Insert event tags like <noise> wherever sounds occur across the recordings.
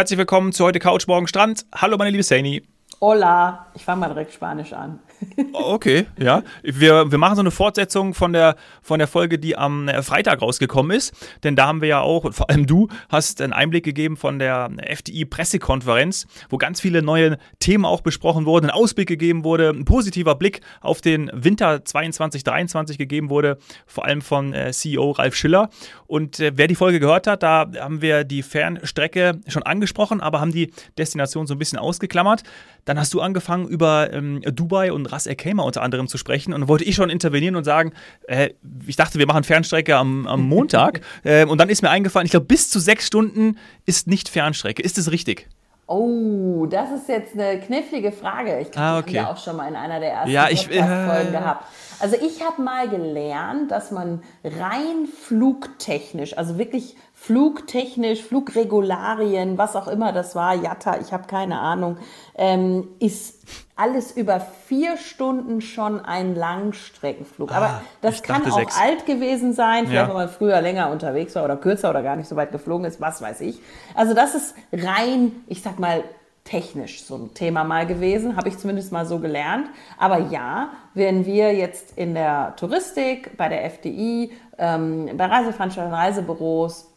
Herzlich willkommen zu heute Couch Morgen Strand. Hallo, meine liebe Saini. Hola, ich fange mal direkt Spanisch an. Okay, ja. Wir, wir machen so eine Fortsetzung von der, von der Folge, die am äh, Freitag rausgekommen ist. Denn da haben wir ja auch, vor allem du, hast einen Einblick gegeben von der FDI-Pressekonferenz, wo ganz viele neue Themen auch besprochen wurden, ein Ausblick gegeben wurde, ein positiver Blick auf den Winter 22, 23 gegeben wurde, vor allem von äh, CEO Ralf Schiller. Und äh, wer die Folge gehört hat, da haben wir die Fernstrecke schon angesprochen, aber haben die Destination so ein bisschen ausgeklammert. Dann hast du angefangen, über ähm, Dubai und Ras El Khaimah unter anderem zu sprechen. Und dann wollte ich schon intervenieren und sagen, äh, ich dachte, wir machen Fernstrecke am, am <laughs> Montag. äh, und dann ist mir eingefallen, ich glaube, bis zu sechs Stunden ist nicht Fernstrecke. Ist das richtig? Oh, das ist jetzt eine knifflige Frage. Ich glaube, ah, okay. haben wir auch schon mal in einer der ersten ja, ich, äh, gehabt. Also ich habe mal gelernt, dass man rein flugtechnisch, also wirklich flugtechnisch, Flugregularien, was auch immer das war, Jatta, ich habe keine Ahnung, ähm, ist alles über vier Stunden schon ein Langstreckenflug. Ah, Aber das kann auch sechs. alt gewesen sein, vielleicht ja. wenn man früher länger unterwegs war oder kürzer oder gar nicht so weit geflogen ist, was weiß ich. Also das ist rein, ich sag mal, technisch so ein Thema mal gewesen, habe ich zumindest mal so gelernt. Aber ja, wenn wir jetzt in der Touristik, bei der FDI, ähm, bei Reiseveranstaltungen, Reisebüros,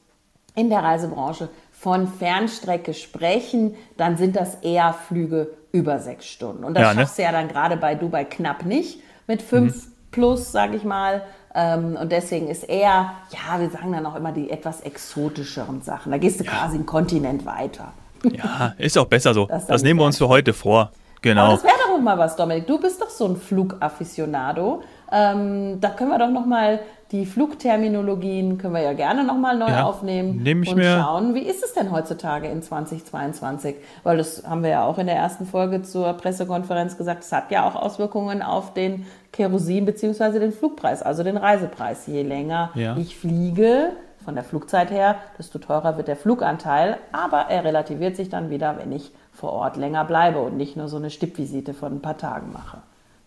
in der Reisebranche von Fernstrecke sprechen, dann sind das eher Flüge über sechs Stunden. Und das ja, ne? schaffst du ja dann gerade bei Dubai knapp nicht mit fünf mhm. plus, sage ich mal. Ähm, und deswegen ist eher, ja, wir sagen dann auch immer die etwas exotischeren Sachen. Da gehst du ja. quasi einen Kontinent weiter. Ja, ist auch besser so. <laughs> Das, das nehmen wir uns für heute vor. Genau. Aber das wäre doch mal was, Dominik. Du bist doch so ein Flugafficionado. Ähm, da können wir doch noch mal die Flugterminologien können wir ja gerne nochmal neu ja, aufnehmen und schauen, wie ist es denn heutzutage in 2022? Weil das haben wir ja auch in der ersten Folge zur Pressekonferenz gesagt, es hat ja auch Auswirkungen auf den Kerosin bzw. den Flugpreis, also den Reisepreis. Je länger ja. ich fliege, von der Flugzeit her, desto teurer wird der Fluganteil, aber er relativiert sich dann wieder, wenn ich vor Ort länger bleibe und nicht nur so eine Stippvisite von ein paar Tagen mache.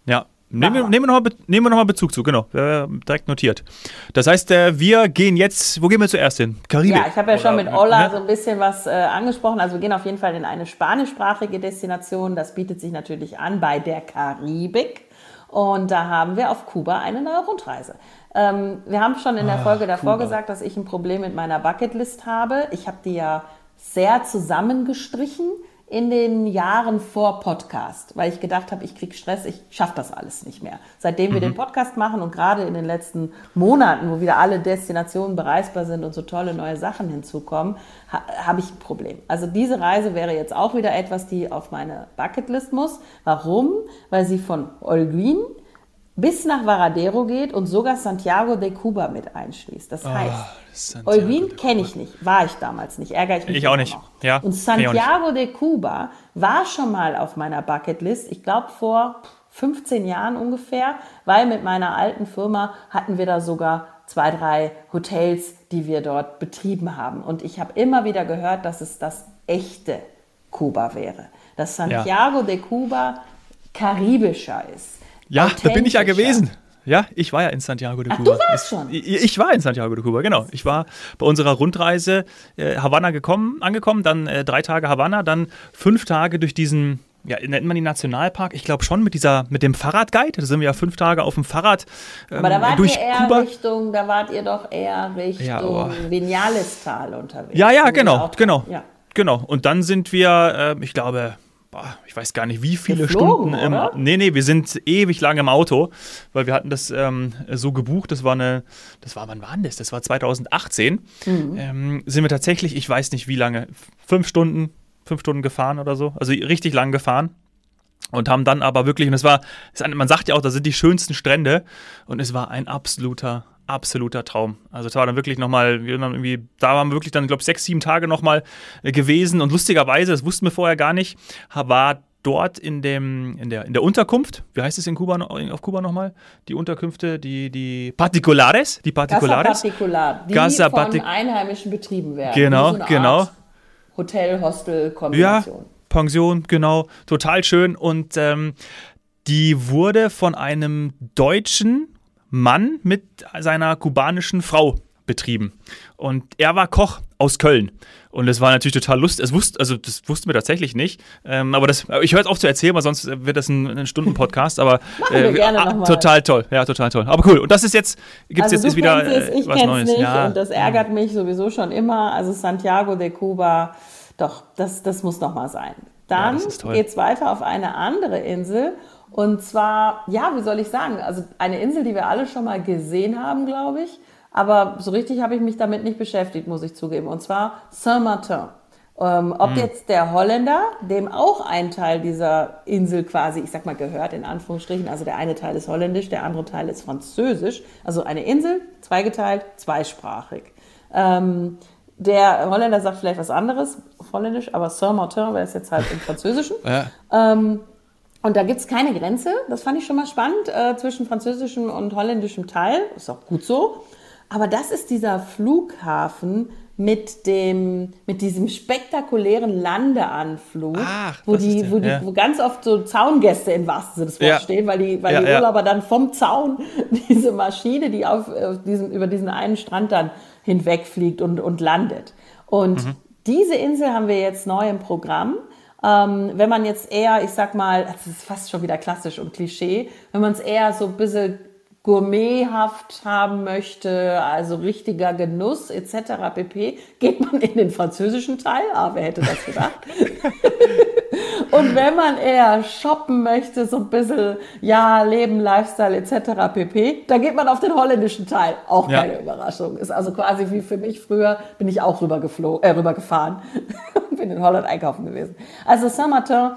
Ja, Nehmen wir, nehmen, wir noch mal, nehmen wir nochmal Bezug zu, genau. Äh, direkt notiert. Das heißt, äh, wir gehen jetzt, wo gehen wir zuerst hin? Karibik? Ja, ich habe ja schon mit Olla ne? so ein bisschen was äh, angesprochen. Also wir gehen auf jeden Fall in eine spanischsprachige Destination. Das bietet sich natürlich an bei der Karibik. Und da haben wir auf Kuba eine neue Rundreise. Ähm, wir haben schon in der ah, Folge davor Kuba. gesagt, dass ich ein Problem mit meiner Bucketlist habe. Ich habe die ja sehr zusammengestrichen in den Jahren vor Podcast, weil ich gedacht habe, ich krieg Stress, ich schaffe das alles nicht mehr. Seitdem wir den mhm. Podcast machen und gerade in den letzten Monaten, wo wieder alle Destinationen bereisbar sind und so tolle neue Sachen hinzukommen, ha habe ich ein Problem. Also diese Reise wäre jetzt auch wieder etwas, die auf meine Bucketlist muss. Warum? Weil sie von Olguin bis nach Varadero geht und sogar Santiago de Cuba mit einschließt. Das ah, heißt, oh, Olguin kenne ich nicht, war ich damals nicht, ärgere ich mich Ich auch nicht, noch. ja. Und Santiago de Cuba war schon mal auf meiner Bucketlist, ich glaube vor 15 Jahren ungefähr, weil mit meiner alten Firma hatten wir da sogar zwei, drei Hotels, die wir dort betrieben haben. Und ich habe immer wieder gehört, dass es das echte Kuba wäre. Dass Santiago ja. de Cuba karibischer ist ja, da bin ich ja gewesen. Ja, ich war ja in Santiago de Cuba. Ach, du warst schon. Ich, ich, war in Santiago de Cuba, genau. Ich war bei unserer Rundreise äh, Havanna gekommen, angekommen, dann äh, drei Tage Havanna, dann fünf Tage durch diesen, ja, nennt man den Nationalpark? Ich glaube schon mit dieser, mit dem Fahrradguide. Da sind wir ja fünf Tage auf dem Fahrrad. Ähm, Aber da wart durch ihr eher Kuba. Richtung, da wart ihr doch eher Richtung ja, oh. Vinales-Tal unterwegs. Ja, ja, genau, genau. Ja. Genau. Und dann sind wir, äh, ich glaube, boah, ich weiß gar nicht, wie viele Geflogen, Stunden im. Oder? Nee, nee, wir sind ewig lang im Auto, weil wir hatten das ähm, so gebucht. Das war eine, das war, wann war denn das? Das war 2018. Mhm. Ähm, sind wir tatsächlich, ich weiß nicht wie lange, fünf Stunden, fünf Stunden gefahren oder so. Also richtig lang gefahren. Und haben dann aber wirklich, und es war, man sagt ja auch, das sind die schönsten Strände. Und es war ein absoluter absoluter Traum. Also es war dann wirklich nochmal, wir dann irgendwie, da waren wir wirklich dann, glaube ich, sechs, sieben Tage nochmal äh, gewesen und lustigerweise, das wussten wir vorher gar nicht, war dort in, dem, in, der, in der Unterkunft, wie heißt es in Kuba, auf Kuba nochmal? Die Unterkünfte, die, die Particulares, die Particulares. Casa Particular, die Casa von Partic Einheimischen betrieben werden. Genau, so genau. Hotel, Hostel, Kombination. Ja, Pension, genau, total schön und ähm, die wurde von einem Deutschen Mann mit seiner kubanischen Frau betrieben. Und er war Koch, aus Köln. Und das war natürlich total lustig. Es wusste, also das wussten wir tatsächlich nicht. Ähm, aber das, ich höre es auf zu erzählen, weil sonst wird das ein, ein Stunden-Podcast. Aber <laughs> äh, gerne ah, total toll. Ja, total toll. Aber cool. Und das ist jetzt, gibt es also jetzt ist wieder es, ich was Neues. Nicht ja. Und das ärgert mich sowieso schon immer. Also Santiago de Cuba, doch, das, das muss noch mal sein. Dann ja, geht es weiter auf eine andere Insel. Und zwar, ja, wie soll ich sagen, also eine Insel, die wir alle schon mal gesehen haben, glaube ich. Aber so richtig habe ich mich damit nicht beschäftigt, muss ich zugeben. Und zwar Saint-Martin. Ähm, ob hm. jetzt der Holländer, dem auch ein Teil dieser Insel quasi, ich sag mal, gehört, in Anführungsstrichen, also der eine Teil ist holländisch, der andere Teil ist französisch, also eine Insel, zweigeteilt, zweisprachig. Ähm, der Holländer sagt vielleicht was anderes, holländisch, aber Saint-Martin wäre es jetzt halt im Französischen. Ja. Ähm, und da gibt es keine Grenze, das fand ich schon mal spannend, äh, zwischen französischem und holländischem Teil. Ist auch gut so. Aber das ist dieser Flughafen mit dem, mit diesem spektakulären Landeanflug, Ach, wo die, wo die, ja. wo ganz oft so Zaungäste im wahrsten Sinne des Wortes ja. stehen, weil die, weil ja, die Urlauber dann vom Zaun <laughs> diese Maschine, die auf, auf diesem, über diesen einen Strand dann hinwegfliegt und, und landet. Und mhm. diese Insel haben wir jetzt neu im Programm. Ähm, wenn man jetzt eher, ich sag mal, das ist fast schon wieder klassisch und Klischee, wenn man es eher so ein bisschen gourmethaft haben möchte, also richtiger Genuss etc. pp., geht man in den französischen Teil. Ah, wer hätte das gedacht? <laughs> Und wenn man eher shoppen möchte, so ein bisschen, ja, Leben, Lifestyle etc. pp., dann geht man auf den holländischen Teil. Auch keine ja. Überraschung. Ist also quasi wie für mich früher, bin ich auch rübergeflogen, äh, rübergefahren <laughs> bin in Holland einkaufen gewesen. Also Saint-Martin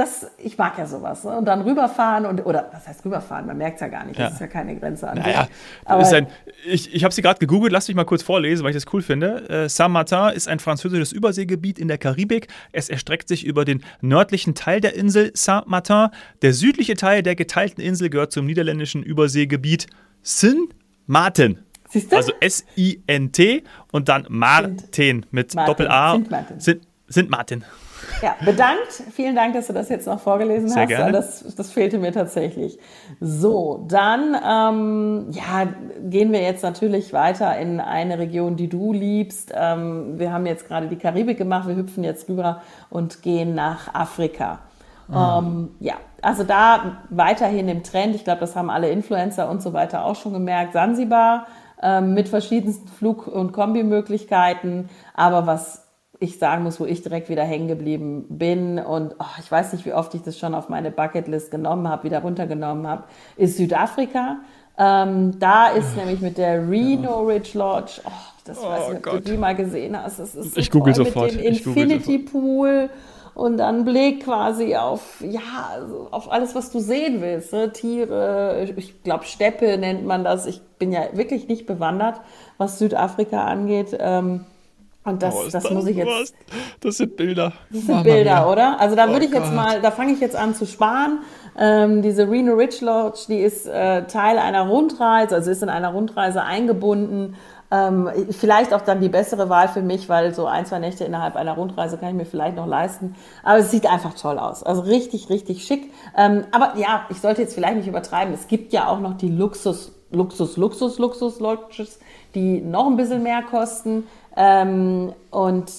das, ich mag ja sowas. Ne? Und dann rüberfahren und, oder was heißt rüberfahren? Man merkt es ja gar nicht. Ja. Das ist ja keine Grenze an. Naja, ein, ich ich habe sie gerade gegoogelt, lass mich mal kurz vorlesen, weil ich das cool finde. Äh, Saint-Martin ist ein französisches Überseegebiet in der Karibik. Es erstreckt sich über den nördlichen Teil der Insel Saint-Martin. Der südliche Teil der geteilten Insel gehört zum niederländischen Überseegebiet Sint-Maarten. Also S-I-N-T und dann Martin mit Doppel-A. Sint-Martin. Sint-Martin. Ja, bedankt. Vielen Dank, dass du das jetzt noch vorgelesen Sehr hast. Gerne. Das, das fehlte mir tatsächlich. So, dann ähm, ja, gehen wir jetzt natürlich weiter in eine Region, die du liebst. Ähm, wir haben jetzt gerade die Karibik gemacht. Wir hüpfen jetzt rüber und gehen nach Afrika. Mhm. Ähm, ja, also da weiterhin im Trend. Ich glaube, das haben alle Influencer und so weiter auch schon gemerkt. Sansibar ähm, mit verschiedensten Flug- und Kombimöglichkeiten. Aber was ich sagen muss, wo ich direkt wieder hängen geblieben bin und oh, ich weiß nicht, wie oft ich das schon auf meine Bucketlist genommen habe, wieder runtergenommen habe, ist Südafrika. Ähm, da ist nämlich mit der Reno Ridge Lodge, oh, das oh, weiß ich, ob Gott. du die mal gesehen hast. Das ist so ich google sofort. Mit dem Infinity Pool und dann Blick quasi auf, ja, also auf alles, was du sehen willst. Ne? Tiere, ich glaube Steppe nennt man das. Ich bin ja wirklich nicht bewandert, was Südafrika angeht. Ähm, und das, oh, das, das, muss ich jetzt. Das sind Bilder. Das sind Mama Bilder, mia. oder? Also da oh würde ich jetzt mal, da fange ich jetzt an zu sparen. Ähm, diese Reno Ridge Lodge, die ist äh, Teil einer Rundreise, also ist in einer Rundreise eingebunden. Ähm, vielleicht auch dann die bessere Wahl für mich, weil so ein, zwei Nächte innerhalb einer Rundreise kann ich mir vielleicht noch leisten. Aber es sieht einfach toll aus. Also richtig, richtig schick. Ähm, aber ja, ich sollte jetzt vielleicht nicht übertreiben. Es gibt ja auch noch die Luxus, Luxus, Luxus, Luxus Lodges, die noch ein bisschen mehr kosten. Ähm, und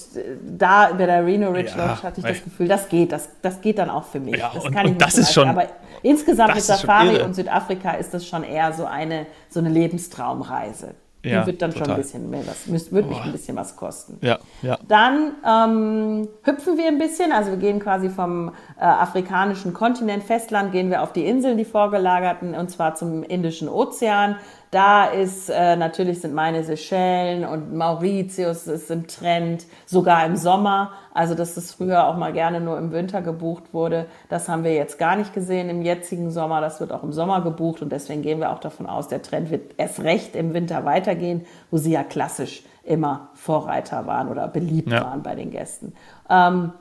da bei der Reno Ridge ja, Lodge hatte ich das Gefühl, das geht, das, das geht dann auch für mich. Ja, das und, kann ich das ist schon. Aber insgesamt mit Safari und Südafrika ist das schon eher so eine, so eine Lebenstraumreise. Die ja, wird dann total. schon ein bisschen mehr was, wird mich ein bisschen was kosten. Ja, ja. Dann ähm, hüpfen wir ein bisschen, also wir gehen quasi vom äh, afrikanischen Kontinent, Festland, gehen wir auf die Inseln, die vorgelagerten, und zwar zum Indischen Ozean. Da ist äh, natürlich sind meine Seychellen und Mauritius ist im Trend, sogar im Sommer. Also dass das früher auch mal gerne nur im Winter gebucht wurde, das haben wir jetzt gar nicht gesehen im jetzigen Sommer. Das wird auch im Sommer gebucht und deswegen gehen wir auch davon aus, der Trend wird erst recht im Winter weitergehen, wo sie ja klassisch immer Vorreiter waren oder beliebt ja. waren bei den Gästen. Ähm,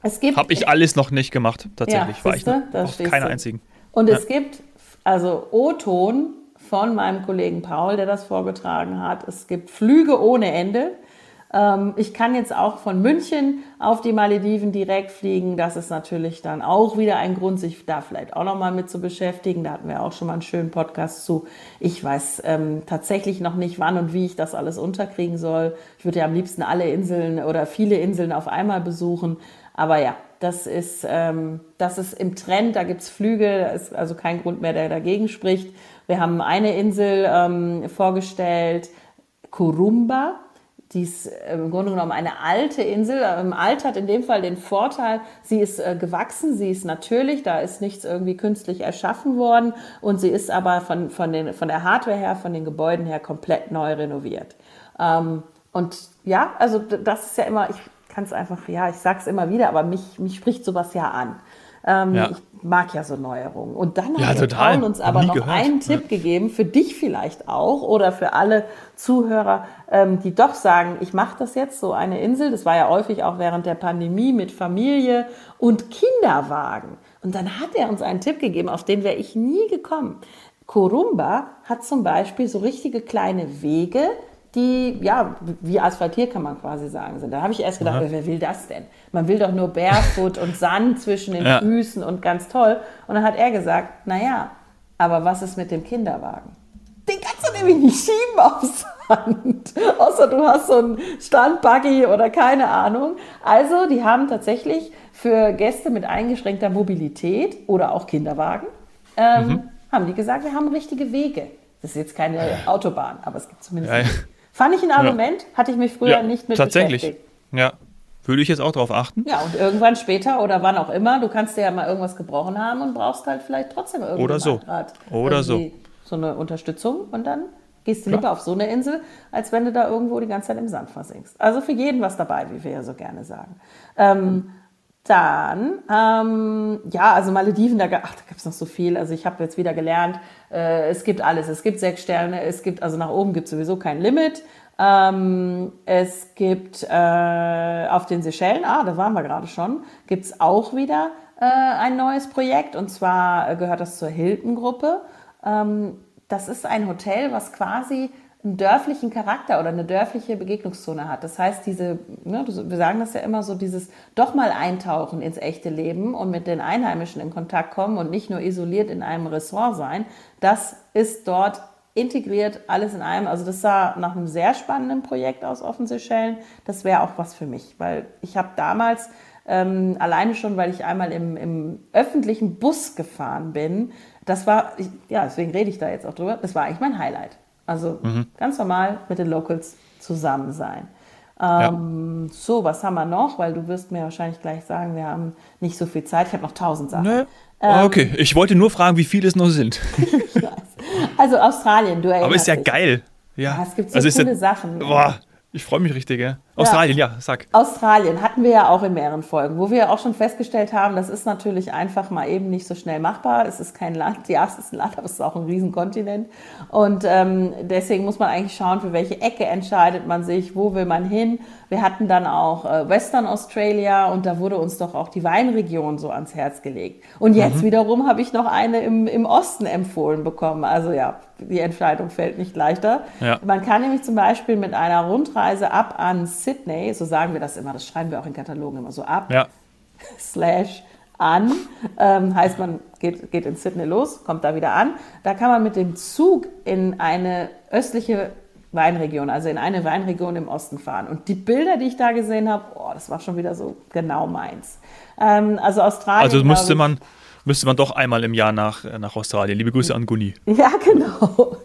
es gibt. Habe ich alles noch nicht gemacht, tatsächlich. Ja, war ich noch auf keine einzigen. Und ja. es gibt also O-Ton von meinem Kollegen Paul, der das vorgetragen hat. Es gibt Flüge ohne Ende. Ähm, ich kann jetzt auch von München auf die Malediven direkt fliegen. Das ist natürlich dann auch wieder ein Grund, sich da vielleicht auch nochmal mit zu beschäftigen. Da hatten wir auch schon mal einen schönen Podcast zu. Ich weiß ähm, tatsächlich noch nicht, wann und wie ich das alles unterkriegen soll. Ich würde ja am liebsten alle Inseln oder viele Inseln auf einmal besuchen. Aber ja, das ist, ähm, das ist im Trend, da gibt es Flüge, da ist also kein Grund mehr, der dagegen spricht. Wir haben eine Insel ähm, vorgestellt, Kurumba. Die ist äh, im Grunde genommen eine alte Insel. Im Alt hat in dem Fall den Vorteil, sie ist äh, gewachsen, sie ist natürlich, da ist nichts irgendwie künstlich erschaffen worden und sie ist aber von, von, den, von der Hardware her, von den Gebäuden her komplett neu renoviert. Ähm, und ja, also das ist ja immer, ich kann es einfach, ja, ich sage es immer wieder, aber mich, mich spricht sowas ja an. Ähm, ja. Ich mag ja so Neuerungen. Und dann ja, hat total. Paul uns aber noch gehört. einen Tipp ja. gegeben, für dich vielleicht auch oder für alle Zuhörer, ähm, die doch sagen, ich mache das jetzt, so eine Insel. Das war ja häufig auch während der Pandemie mit Familie und Kinderwagen. Und dann hat er uns einen Tipp gegeben, auf den wäre ich nie gekommen. Korumba hat zum Beispiel so richtige kleine Wege, die, ja, wie asphaltiert kann man quasi sagen sind. Da habe ich erst gedacht, ja. wer will das denn? Man will doch nur Barefoot und Sand zwischen den ja. Füßen und ganz toll. Und dann hat er gesagt, naja, aber was ist mit dem Kinderwagen? Den kannst du nämlich nicht schieben auf Sand. <laughs> Außer du hast so einen Standbuggy oder keine Ahnung. Also, die haben tatsächlich für Gäste mit eingeschränkter Mobilität oder auch Kinderwagen, ähm, mhm. haben die gesagt, wir haben richtige Wege. Das ist jetzt keine Autobahn, aber es gibt zumindest. Ja, Fand ich ein Argument, hatte ich mich früher ja, nicht mit tatsächlich. beschäftigt. Ja, würde ich jetzt auch darauf achten. Ja, und irgendwann später oder wann auch immer, du kannst dir ja mal irgendwas gebrochen haben und brauchst halt vielleicht trotzdem irgendwie Oder so. Oder so. So eine Unterstützung und dann gehst du lieber auf so eine Insel, als wenn du da irgendwo die ganze Zeit im Sand versinkst. Also für jeden was dabei, wie wir ja so gerne sagen. Ähm, dann, ähm, ja, also Malediven, da, ach, da gibt es noch so viel. Also ich habe jetzt wieder gelernt, äh, es gibt alles. Es gibt sechs Sterne, es gibt, also nach oben gibt es sowieso kein Limit. Ähm, es gibt äh, auf den Seychellen, ah, da waren wir gerade schon, gibt es auch wieder äh, ein neues Projekt. Und zwar gehört das zur Hilton-Gruppe. Ähm, das ist ein Hotel, was quasi einen dörflichen Charakter oder eine dörfliche Begegnungszone hat. Das heißt, diese, ne, wir sagen das ja immer so, dieses doch mal eintauchen ins echte Leben und mit den Einheimischen in Kontakt kommen und nicht nur isoliert in einem Ressort sein, das ist dort integriert, alles in einem. Also das sah nach einem sehr spannenden Projekt aus, offen Seychellen. Das wäre auch was für mich, weil ich habe damals ähm, alleine schon, weil ich einmal im, im öffentlichen Bus gefahren bin, das war, ich, ja, deswegen rede ich da jetzt auch drüber, das war eigentlich mein Highlight. Also mhm. ganz normal mit den Locals zusammen sein. Ähm, ja. So, was haben wir noch? Weil du wirst mir wahrscheinlich gleich sagen, wir haben nicht so viel Zeit. Ich habe noch tausend Sachen. Nee. Ähm, okay, ich wollte nur fragen, wie viele es noch sind. <laughs> also Australien, du erinnerst Aber ist ja dich. geil. Ja. ja. es gibt so also coole Sachen. Boah, ich freue mich richtig, ja. Australien, ja. ja, sag. Australien hatten wir ja auch in mehreren Folgen, wo wir auch schon festgestellt haben, das ist natürlich einfach mal eben nicht so schnell machbar. Es ist kein Land, <laughs> ja, es ist ein Land, aber es ist auch ein Riesenkontinent. Und ähm, deswegen muss man eigentlich schauen, für welche Ecke entscheidet man sich, wo will man hin. Wir hatten dann auch äh, Western Australia und da wurde uns doch auch die Weinregion so ans Herz gelegt. Und jetzt mhm. wiederum habe ich noch eine im, im Osten empfohlen bekommen. Also ja, die Entscheidung fällt nicht leichter. Ja. Man kann nämlich zum Beispiel mit einer Rundreise ab an Sydney, so sagen wir das immer, das schreiben wir auch in Katalogen immer so ab, ja. <laughs> slash an, ähm, heißt man geht, geht in Sydney los, kommt da wieder an. Da kann man mit dem Zug in eine östliche Weinregion, also in eine Weinregion im Osten fahren. Und die Bilder, die ich da gesehen habe, oh, das war schon wieder so genau meins. Ähm, also Australien. Also müsste man müsste man doch einmal im Jahr nach, äh, nach Australien. Liebe Grüße an Gunni. <laughs> Ja, genau.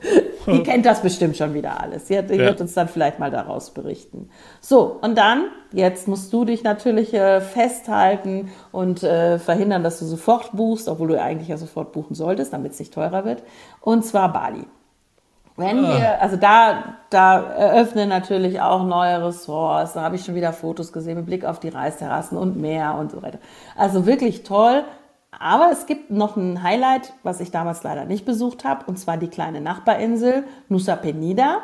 <laughs> Die kennt das bestimmt schon wieder alles. Sie, hat, die ja. wird uns dann vielleicht mal daraus berichten. So, und dann, jetzt musst du dich natürlich äh, festhalten und äh, verhindern, dass du sofort buchst, obwohl du eigentlich ja sofort buchen solltest, damit es nicht teurer wird. Und zwar Bali. Wenn ah. wir, also da, da eröffnen natürlich auch neue Ressorts. Da habe ich schon wieder Fotos gesehen mit Blick auf die Reisterrassen und Meer und so weiter. Also wirklich toll. Aber es gibt noch ein Highlight, was ich damals leider nicht besucht habe, und zwar die kleine Nachbarinsel Nusa Penida.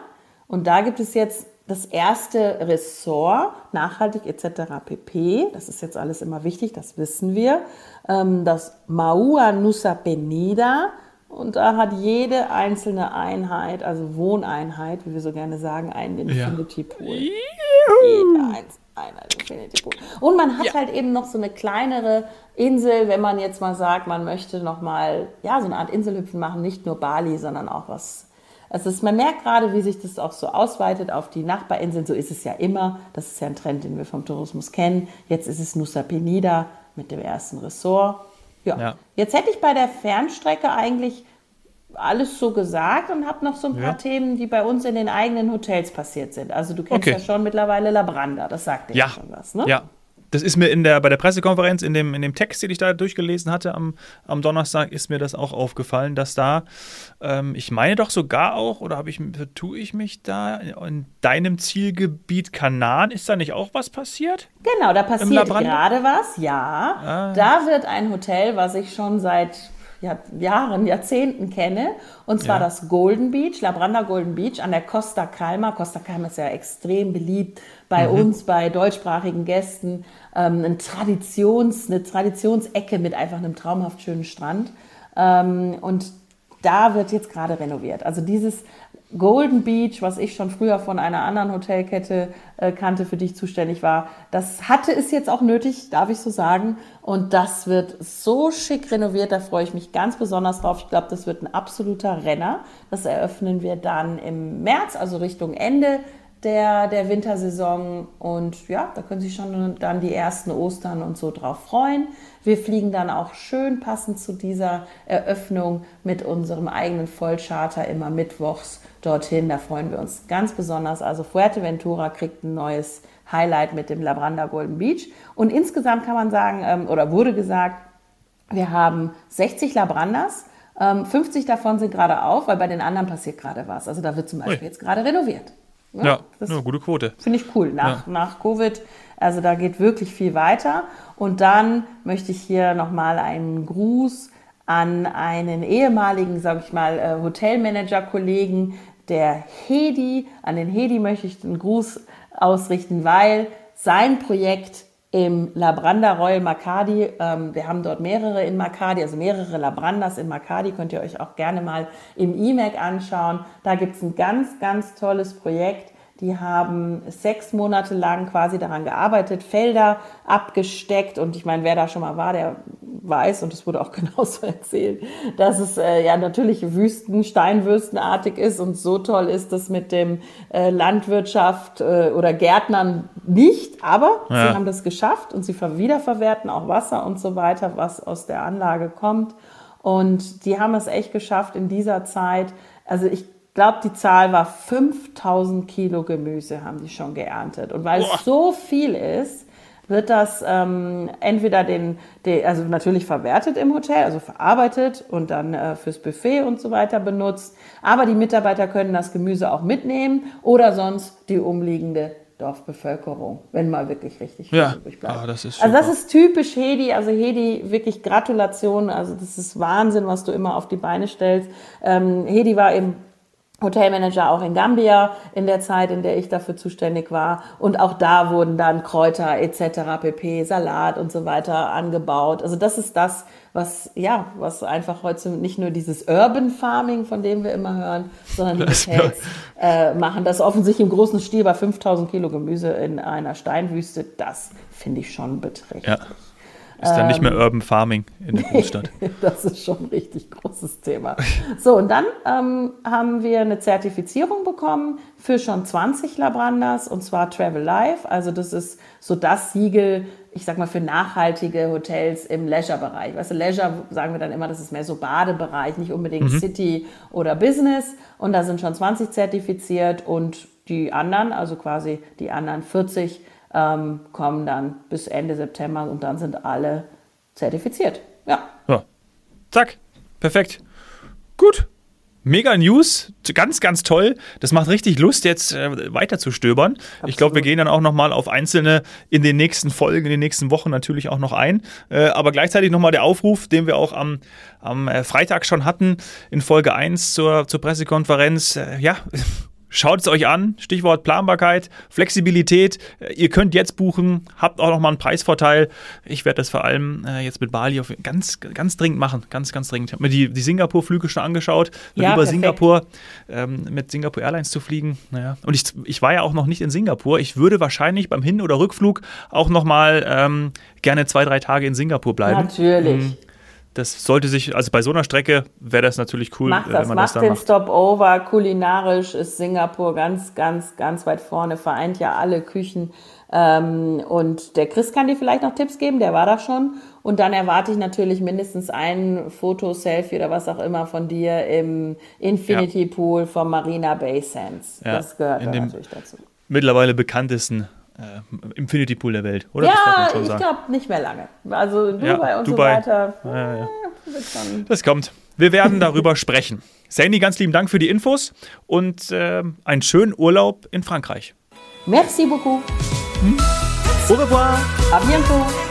Und da gibt es jetzt das erste Ressort, nachhaltig etc. pp. Das ist jetzt alles immer wichtig, das wissen wir. Ähm, das Maua Nusa Penida. Und da hat jede einzelne Einheit, also Wohneinheit, wie wir so gerne sagen, einen Infinity Pool. Ja. Jede Einheit Infinity Pool. Und man hat ja. halt eben noch so eine kleinere Insel, wenn man jetzt mal sagt, man möchte noch mal ja so eine Art Inselhüpfen machen, nicht nur Bali, sondern auch was. Also ist, man merkt gerade, wie sich das auch so ausweitet auf die Nachbarinseln. So ist es ja immer. Das ist ja ein Trend, den wir vom Tourismus kennen. Jetzt ist es Nusa Penida mit dem ersten Ressort. Ja. ja. Jetzt hätte ich bei der Fernstrecke eigentlich alles so gesagt und habe noch so ein paar ja. Themen, die bei uns in den eigenen Hotels passiert sind. Also du kennst okay. ja schon mittlerweile Labranda, das sagt dir ja. schon was, ne? Ja, das ist mir in der, bei der Pressekonferenz, in dem, in dem Text, den ich da durchgelesen hatte am, am Donnerstag, ist mir das auch aufgefallen, dass da, ähm, ich meine doch sogar auch, oder habe ich, tue ich mich da, in deinem Zielgebiet Kanan, ist da nicht auch was passiert? Genau, da passiert gerade was, ja. Ah. Da wird ein Hotel, was ich schon seit Jahren, Jahrzehnten kenne. Und zwar ja. das Golden Beach, Labranda Golden Beach an der Costa Calma. Costa Calma ist ja extrem beliebt bei mhm. uns, bei deutschsprachigen Gästen. Ähm, ein Traditions, eine Traditionsecke mit einfach einem traumhaft schönen Strand. Ähm, und da wird jetzt gerade renoviert. Also dieses Golden Beach, was ich schon früher von einer anderen Hotelkette äh, kannte, für die ich zuständig war, das hatte es jetzt auch nötig, darf ich so sagen. Und das wird so schick renoviert, da freue ich mich ganz besonders drauf. Ich glaube, das wird ein absoluter Renner. Das eröffnen wir dann im März, also Richtung Ende der, der Wintersaison. Und ja, da können sich schon dann die ersten Ostern und so drauf freuen. Wir fliegen dann auch schön passend zu dieser Eröffnung mit unserem eigenen Vollcharter immer mittwochs dorthin. Da freuen wir uns ganz besonders. Also Fuerteventura kriegt ein neues Highlight mit dem Labranda Golden Beach. Und insgesamt kann man sagen, ähm, oder wurde gesagt, wir haben 60 Labrandas. 50 ähm, davon sind gerade auf, weil bei den anderen passiert gerade was. Also da wird zum Beispiel Ui. jetzt gerade renoviert. Ja, ja, das ja gute Quote. Finde ich cool. Nach, ja. nach Covid, also da geht wirklich viel weiter. Und dann möchte ich hier nochmal einen Gruß an einen ehemaligen, sage ich mal, äh, Hotelmanager-Kollegen, der Hedi. An den Hedi möchte ich einen Gruß ausrichten, weil sein Projekt im Labranda Royal Makadi. Ähm, wir haben dort mehrere in Makadi, also mehrere Labrandas in Makadi. Könnt ihr euch auch gerne mal im E-Mac anschauen. Da gibt es ein ganz, ganz tolles Projekt. Die haben sechs Monate lang quasi daran gearbeitet, Felder abgesteckt. Und ich meine, wer da schon mal war, der weiß, und es wurde auch <laughs> genauso erzählt, dass es äh, ja natürlich Wüsten, Steinwürstenartig ist und so toll ist das mit dem äh, Landwirtschaft äh, oder Gärtnern nicht. Aber ja. sie haben das geschafft und sie wiederverwerten auch Wasser und so weiter, was aus der Anlage kommt. Und die haben es echt geschafft in dieser Zeit. Also ich glaube, die Zahl war 5000 Kilo Gemüse haben die schon geerntet. Und weil Boah. es so viel ist, wird das ähm, entweder den, den, also natürlich verwertet im Hotel, also verarbeitet und dann äh, fürs Buffet und so weiter benutzt. Aber die Mitarbeiter können das Gemüse auch mitnehmen oder sonst die umliegende Dorfbevölkerung, wenn mal wirklich richtig viel ja. übrig bleibt. Ah, das ist also das ist typisch Hedi, also Hedi, wirklich Gratulation, also das ist Wahnsinn, was du immer auf die Beine stellst. Ähm, Hedi war eben Hotelmanager auch in Gambia in der Zeit, in der ich dafür zuständig war. Und auch da wurden dann Kräuter etc., pp, Salat und so weiter angebaut. Also das ist das, was, ja, was einfach heute nicht nur dieses Urban Farming, von dem wir immer hören, sondern die Hotels äh, machen das offensichtlich im großen Stil bei 5000 Kilo Gemüse in einer Steinwüste. Das finde ich schon beträchtlich. Ja. Ist dann nicht mehr ähm, Urban Farming in der Großstadt. <laughs> das ist schon ein richtig großes Thema. So, und dann ähm, haben wir eine Zertifizierung bekommen für schon 20 Labrandas und zwar Travel Life. Also das ist so das Siegel, ich sag mal, für nachhaltige Hotels im Leisure-Bereich. Weißt du, Leisure sagen wir dann immer, das ist mehr so Badebereich, nicht unbedingt mhm. City oder Business. Und da sind schon 20 zertifiziert und die anderen, also quasi die anderen 40 ähm, kommen dann bis Ende September und dann sind alle zertifiziert. Ja. ja. Zack. Perfekt. Gut. Mega News, ganz, ganz toll. Das macht richtig Lust, jetzt äh, weiter zu stöbern. Absolut. Ich glaube, wir gehen dann auch nochmal auf einzelne in den nächsten Folgen, in den nächsten Wochen natürlich auch noch ein. Äh, aber gleichzeitig nochmal der Aufruf, den wir auch am, am äh, Freitag schon hatten, in Folge 1 zur, zur Pressekonferenz. Äh, ja, <laughs> Schaut es euch an. Stichwort Planbarkeit, Flexibilität. Ihr könnt jetzt buchen, habt auch nochmal einen Preisvorteil. Ich werde das vor allem äh, jetzt mit Bali auf ganz, ganz dringend machen. Ganz, ganz dringend. Ich habe mir die, die Singapur-Flüge schon angeschaut. Ja, über perfekt. Singapur ähm, mit Singapore Airlines zu fliegen. Naja. Und ich, ich war ja auch noch nicht in Singapur. Ich würde wahrscheinlich beim Hin- oder Rückflug auch nochmal ähm, gerne zwei, drei Tage in Singapur bleiben. Natürlich. Mhm das sollte sich, also bei so einer Strecke wäre das natürlich cool, macht das, wenn man macht das dann den macht. Stopover. Kulinarisch ist Singapur ganz, ganz, ganz weit vorne, vereint ja alle Küchen. Ähm, und der Chris kann dir vielleicht noch Tipps geben, der war da schon. Und dann erwarte ich natürlich mindestens ein Foto, Selfie oder was auch immer von dir im Infinity ja. Pool vom Marina Bay Sands. Ja, das gehört natürlich dazu. Mittlerweile bekanntesten äh, Infinity Pool der Welt, oder? Ja, ich glaube nicht mehr lange. Also Dubai ja, und Dubai. so weiter. Ja, ja. Das kommt. Wir werden darüber <laughs> sprechen. Sandy, ganz lieben Dank für die Infos und äh, einen schönen Urlaub in Frankreich. Merci beaucoup. Hm? Au revoir. À bientôt.